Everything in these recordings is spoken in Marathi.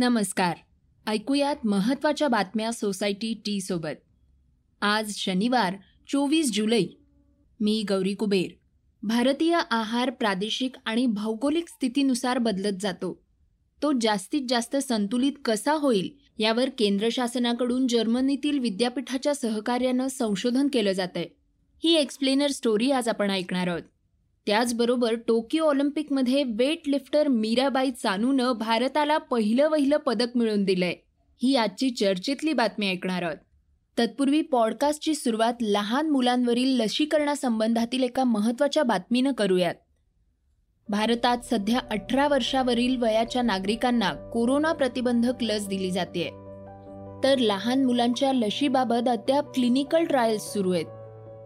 नमस्कार. ऐकूयात महत्त्वाच्या बातम्या सोसायटी टी सोबत. आज शनिवार चोवीस जुलै. मी गौरी कुबेर. भारतीय आहार प्रादेशिक आणि भौगोलिक स्थितीनुसार बदलत जातो. तो जास्तीत जास्त संतुलित कसा होईल यावर केंद्र शासनाकडून जर्मनीतील विद्यापीठाच्या सहकार्यानं संशोधन केलं जात आहे ही एक्सप्लेनर स्टोरी आज आपण ऐकणार आहोत. त्याचबरोबर टोकियो ऑलिम्पिकमध्ये वेट लिफ्टर मीराबाई चानूनं भारताला पहिलं वहिलं पदक मिळवून दिलंय. ही आजची चर्चेतली बातमी ऐकणार आहोत. तत्पूर्वी पॉडकास्टची सुरुवात लहान मुलांवरील लसीकरणासंबंधातील एका महत्त्वाच्या बातमीनं करूयात. भारतात सध्या अठरा वर्षावरील वयाच्या नागरिकांना कोरोना प्रतिबंधक लस दिली जाते तर लहान मुलांच्या लशीबाबत अद्याप क्लिनिकल ट्रायल्स सुरू आहेत.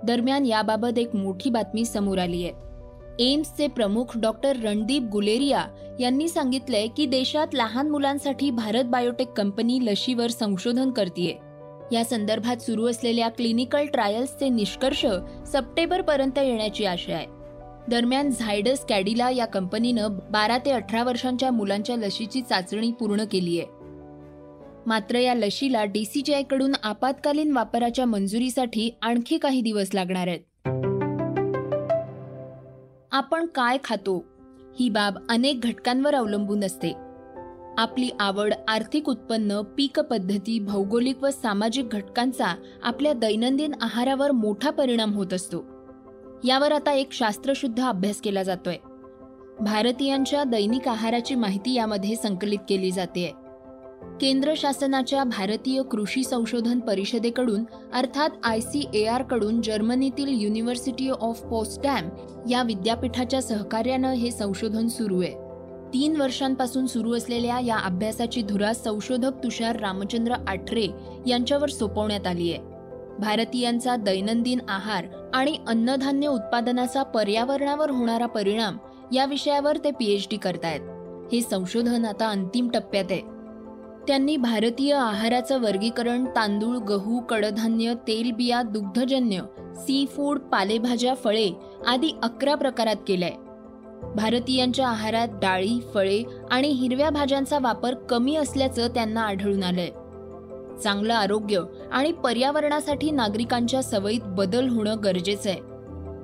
दरम्यान याबाबत एक मोठी बातमी समोर आली आहे एम्सचे प्रमुख डॉक्टर रणदीप गुलेरिया यांनी सांगितलंय की देशात लहान मुलांसाठी भारत बायोटेक कंपनी लशीवर संशोधन करतीये. या संदर्भात सुरू असलेल्या क्लिनिकल ट्रायल्सचे निष्कर्ष सप्टेंबरपर्यंत येण्याची आशा आहे. दरम्यान झायडस कॅडिला या कंपनीनं बारा ते अठरा वर्षांच्या मुलांच्या लशीची चाचणी पूर्ण केली आहे मात्र या लशीला डीसीजीआयकडून आपत्कालीन वापराच्या मंजुरीसाठी आणखी काही दिवस लागणार आहेत. आपण काय खातो? ही बाब अनेक घटकांवर अवलंबून असते. आपली आवड आर्थिक उत्पन्न पीक पद्धती भौगोलिक व सामाजिक घटकांचा आपल्या दैनंदिन आहारावर मोठा परिणाम होत असतो. यावर आता एक शास्त्रशुद्ध अभ्यास केला जातोय. भारतीयांच्या दैनिक आहाराची माहिती यामध्ये संकलित केली जाते केंद्र शासनाच्या भारतीय कृषी संशोधन परिषदेकडून अर्थात आय सी ए आरकडून जर्मनीतील युनिव्हर्सिटी ऑफ पोस्टॅम या विद्यापीठाच्या सहकार्यानं हे संशोधन सुरू आहे. तीन वर्षांपासून सुरू असलेल्या या अभ्यासाची धुरा संशोधक तुषार रामचंद्र आठरे यांच्यावर सोपवण्यात आली आहे. भारतीयांचा दैनंदिन आहार आणि अन्नधान्य उत्पादनाचा पर्यावरणावर होणारा परिणाम या विषयावर ते पीएचडी करतायत. हे संशोधन आता अंतिम टप्प्यात आहे. त्यांनी भारतीय आहाराचं वर्गीकरण तांदूळ गहू कडधान्य तेलबिया दुग्धजन्य सी फूड पालेभाज्या फळे आदी अकरा प्रकारात केलंय. भारतीयांच्या आहारात डाळी फळे आणि हिरव्या भाज्यांचा वापर कमी असल्याचं त्यांना आढळून आलंय. चांगलं आरोग्य आणि पर्यावरणासाठी नागरिकांच्या सवयीत बदल होणं गरजेचं आहे.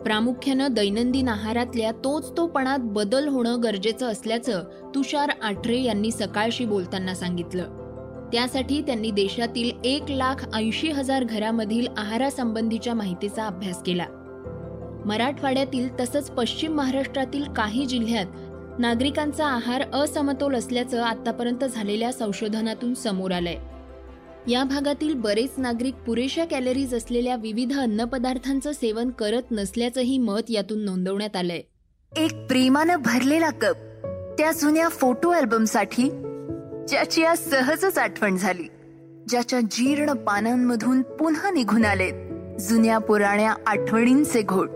प्रामुख्यानं दैनंदिन आहारातल्या तोच तोपणात बदल होणं गरजेचं असल्याचं तुषार आठरे यांनी सकाळशी बोलताना सांगितलं. त्यासाठी त्यांनी देशातील एक लाख ऐंशी हजार घरामधील आहारासंबंधीच्या माहितीचा अभ्यास केला. मराठवाड्यातील तसंच पश्चिम महाराष्ट्रातील काही जिल्ह्यात नागरिकांचा आहार असमतोल असल्याचं आतापर्यंत झालेल्या संशोधनातून समोर आलंय. या भागातील बरेच नागरिक पुरेशा कॅलरीज असलेल्या विविध अन्नपदार्थांचं सेवन करत नसल्याचंही मत यातून नोंदवण्यात आलंय. एक प्रेमानं भरलेला कप त्या जुन्या फोटो अल्बमसाठी ज्याची आज सहजच आठवण झाली. ज्याच्या जीर्ण पानांमधून पुन्हा निघून आलेत जुन्या पुराण्या आठवणींचे घोट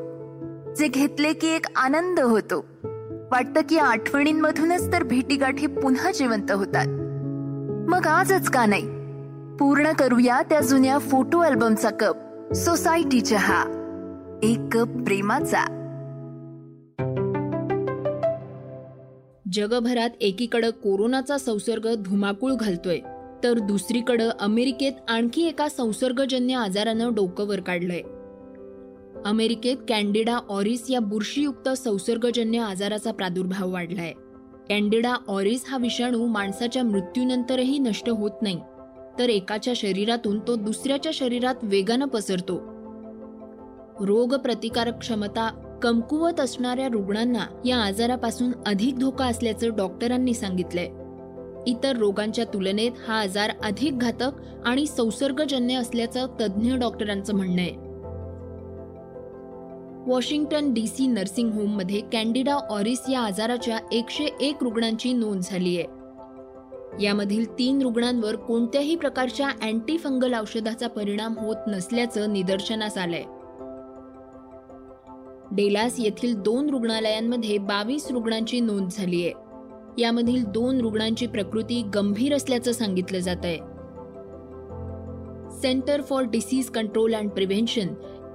जे घेतले की एक आनंद होतो. वाटतं की आठवणींमधूनच तर भेटीगाठी पुन्हा जिवंत होतात. मग आजच का नाही? पूर्ण करूया त्या जुन्या फोटो अल्बमचा कप. सोसायटी चहा एक कप प्रेमाचा. जगभरात एकीकडं कोरोनाचा संसर्ग धुमाकूळ घालतोय तर दुसरीकडं अमेरिकेत आणखी एका संसर्गजन्य आजारानं डोकं वर काढलंय. अमेरिकेत कॅन्डिडा ऑरिस या बुरशीयुक्त संसर्गजन्य आजाराचा प्रादुर्भाव वाढलाय. कॅन्डिडा ऑरिस हा विषाणू माणसाच्या मृत्यूनंतरही नष्ट होत नाही. तर एकाच्या शरीरातून तो दुसऱ्याच्या शरीरात वेगानं पसरतो. रोग प्रतिकारक क्षमता कमकुवत असणाऱ्या रुग्णांना या आजारापासून अधिक धोका असल्याचं डॉक्टरांनी सांगितलंय. इतर रोगांच्या तुलनेत हा आजार अधिक घातक आणि संसर्गजन्य असल्याचं तज्ज्ञ डॉक्टरांचं म्हणणं आहे वॉशिंग्टन डी सी नर्सिंग होममध्ये कॅन्डिडा ऑरिस या आजाराच्या एकशे एक रुग्णांची नोंद झाली आहे यामधील तीन रुग्णांवर कोणत्याही प्रकारच्या अँटी फंगल औषधाचा परिणाम होत नसल्याचं निदर्शनास आलंय. डेलास येथील दोन रुग्णालयांमध्ये बावीस रुग्णांची नोंद झाली आहे. यामधील दोन रुग्णांची प्रकृती गंभीर असल्याचं सांगितलं जात आहे. Centre for disease control and prevention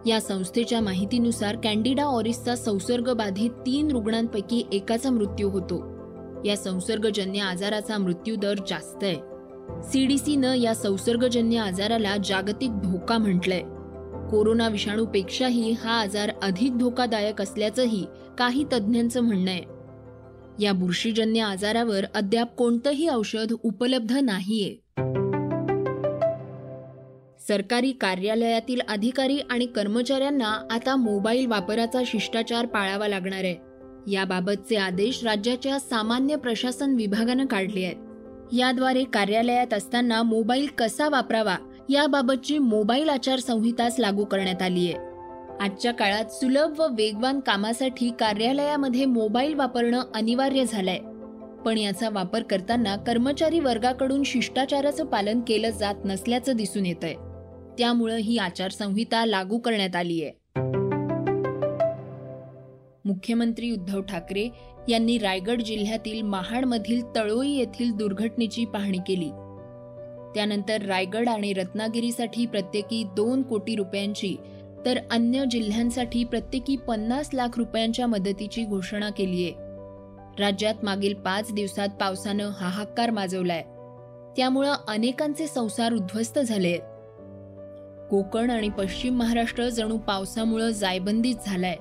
या संस्थेच्या माहितीनुसार कॅन्डिडा ऑरिसचा संसर्ग बाधित तीन रुग्णांपैकी एकाचा मृत्यू होतो. या संसर्गजन्य आजाराचा मृत्यू दर जास्त आहे. सीडीसीनं या संसर्गजन्य आजाराला जागतिक धोका म्हटलंय. कोरोना विषाणूपेक्षाही हा आजार अधिक धोकादायक असल्याचंही काही तज्ज्ञांचं म्हणणं आहे. या बुरशीजन्य आजारावर अद्याप कोणतंही औषध उपलब्ध नाहीये. सरकारी कार्यालयातील अधिकारी आणि कर्मचाऱ्यांना आता मोबाईल वापराचा शिष्टाचार पाळावा लागणार आहे. याबाबतचे आदेश राज्याच्या सामान्य प्रशासन विभागानं काढले आहेत. याद्वारे कार्यालयात असताना मोबाईल कसा वापरावा याबाबतची मोबाईल आचारसंहिताच लागू करण्यात आली आहे. आजच्या काळात सुलभ व वेगवान कामासाठी कार्यालयामध्ये मोबाईल वापरणं अनिवार्य झालंय. पण याचा वापर करताना कर्मचारी वर्गाकडून शिष्टाचाराचं पालन केलं जात नसल्याचं दिसून येत आहे त्यामुळं ही आचारसंहिता लागू करण्यात आली आहे मुख्यमंत्री उद्धव ठाकरे यांनी रायगड जिल्ह्यातील महाडमधील तळोई येथील दुर्घटनेची पाहणी केली. त्यानंतर रायगड आणि रत्नागिरीसाठी प्रत्येकी दोन कोटी रुपयांची तर अन्य जिल्ह्यांसाठी प्रत्येकी पन्नास लाख रुपयांच्या मदतीची घोषणा केली आहे. राज्यात मागील पाच दिवसात पावसानं हाहाकार माजवलाय. त्यामुळं अनेकांचे संसार उद्ध्वस्त झाले कोकण आणि पश्चिम महाराष्ट्र जणू पावसामुळं जायबंदीत झालाय.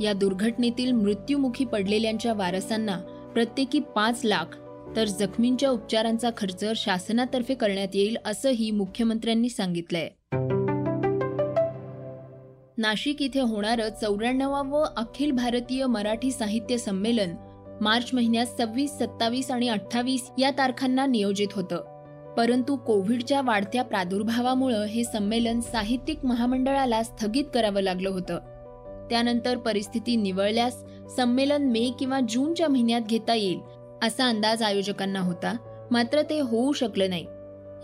या दुर्घटनेतील मृत्युमुखी पडलेल्यांच्या वारसांना प्रत्येकी पाच लाख तर जखमींच्या उपचारांचा खर्च शासनातर्फे करण्यात येईल असंही मुख्यमंत्र्यांनी सांगितलंय. नाशिक इथे होणारं चौऱ्याण्णवावं अखिल भारतीय मराठी साहित्य संमेलन मार्च महिन्यात सव्वीस सत्तावीस आणि अठ्ठावीस या तारखांना नियोजित होतं. परंतु कोविडच्या वाढत्या प्रादुर्भावामुळं हे संमेलन साहित्यिक महामंडळाला स्थगित करावं लागलं होतं. त्यानंतर परिस्थिती निवळल्यास संमेलन मे किंवा जूनच्या महिन्यात घेता येईल असा अंदाज आयोजकांना होता. मात्र ते होऊ शकलं नाही.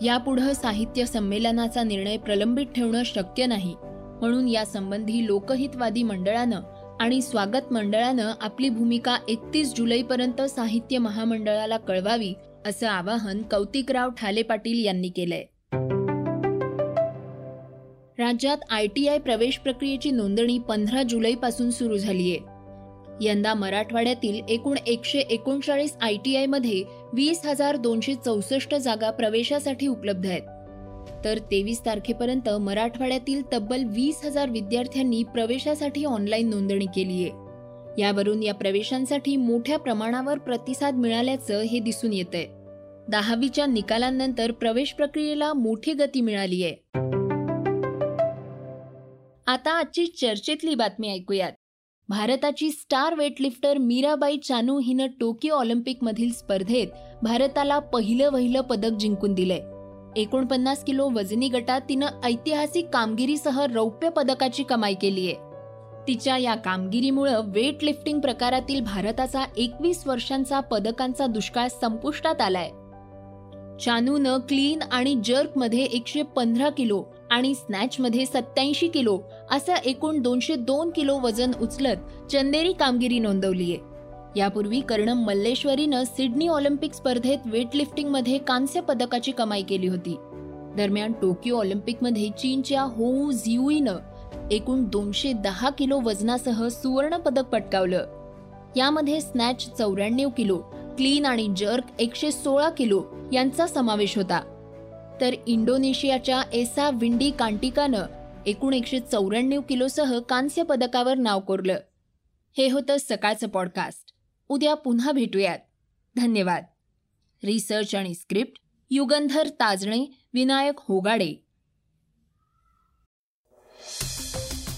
यापुढं साहित्य संमेलनाचा निर्णय प्रलंबित ठेवणं शक्य नाही. म्हणून यासंबंधी लोकहितवादी मंडळानं आणि स्वागत मंडळानं आपली भूमिका एकतीस जुलैपर्यंत साहित्य महामंडळाला कळवावी असं आवाहन कौतिकराव ठाले पाटील यांनी केलंय. राज्यात आय टी आय प्रवेश प्रक्रियेची नोंदणी पंधरा जुलैपासून सुरू झाली आहे यंदा मराठवाड्यातील एकूण एकशे एकोणचाळीस आय टी आयमध्ये वीस हजार दोनशे चौसष्ट जागा प्रवेशासाठी उपलब्ध आहेत. तर तेवीस तारखेपर्यंत मराठवाड्यातील तब्बल वीस हजार विद्यार्थ्यांनी प्रवेशासाठी ऑनलाईन नोंदणी केली आहे यावरून या प्रवेशांसाठी मोठ्या प्रमाणावर प्रतिसाद मिळाल्याचं हे दिसून येत आहे दहावीच्या निकालांनंतर प्रवेश प्रक्रियेला मोठी गती मिळाली आहे आता आजची चर्चेतली बातमी ऐकूयात. भारताची स्टार वेटलिफ्टर मीराबाई चानू हिनं टोकियो ऑलिम्पिकमधील स्पर्धेत भारताला पहिलं वहिलं पदक जिंकून दिलंय. एकोणपन्नास किलो वजनी गटात तिनं ऐतिहासिक कामगिरीसह रौप्य पदकाची कमाई केली आहे तिच्या या कामगिरीमुळं वेट लिफ्टिंग प्रकारातील भारताचा एकवीस वर्षांचा पदकांचा दुष्काळ संपुष्टात आलाय. चानूनं क्लीन आणि जर्कमध्ये एकशे पंधरा किलो आणि स्नॅचमध्ये सत्याऐंशी किलो असं एकूण दोनशे दोन किलो वजन उचलत चंदेरी कामगिरी नोंदवली आहे यापूर्वी कर्णम मल्लेश्वरीनं सिडनी ऑलिम्पिक स्पर्धेत वेटलिफ्टिंगमध्ये कांस्य पदकाची कमाई केली होती. दरम्यान टोकियो ऑलिम्पिकमध्ये चीनच्या होऊ झियुईनं एकूण दोनशे दहा किलो वजनासह सुवर्ण पदक पटकावलं. यामध्ये स्नॅच चौऱ्याण्णव किलो क्लीन आणि जर्क एकशे सोळा किलो यांचा समावेश होता. तर इंडोनेशियाच्या एसा विंडी कांटिकानं एकूण एकशे चौऱ्याण्णव किलोसह कांस्य पदकावर नाव कोरलं. हे होतं सकाळचं पॉडकास्ट उद्या पुन्हा भेटूयात. धन्यवाद. रिसर्च आणि स्क्रिप्ट युगंधर ताजणे विनायक होगाडे.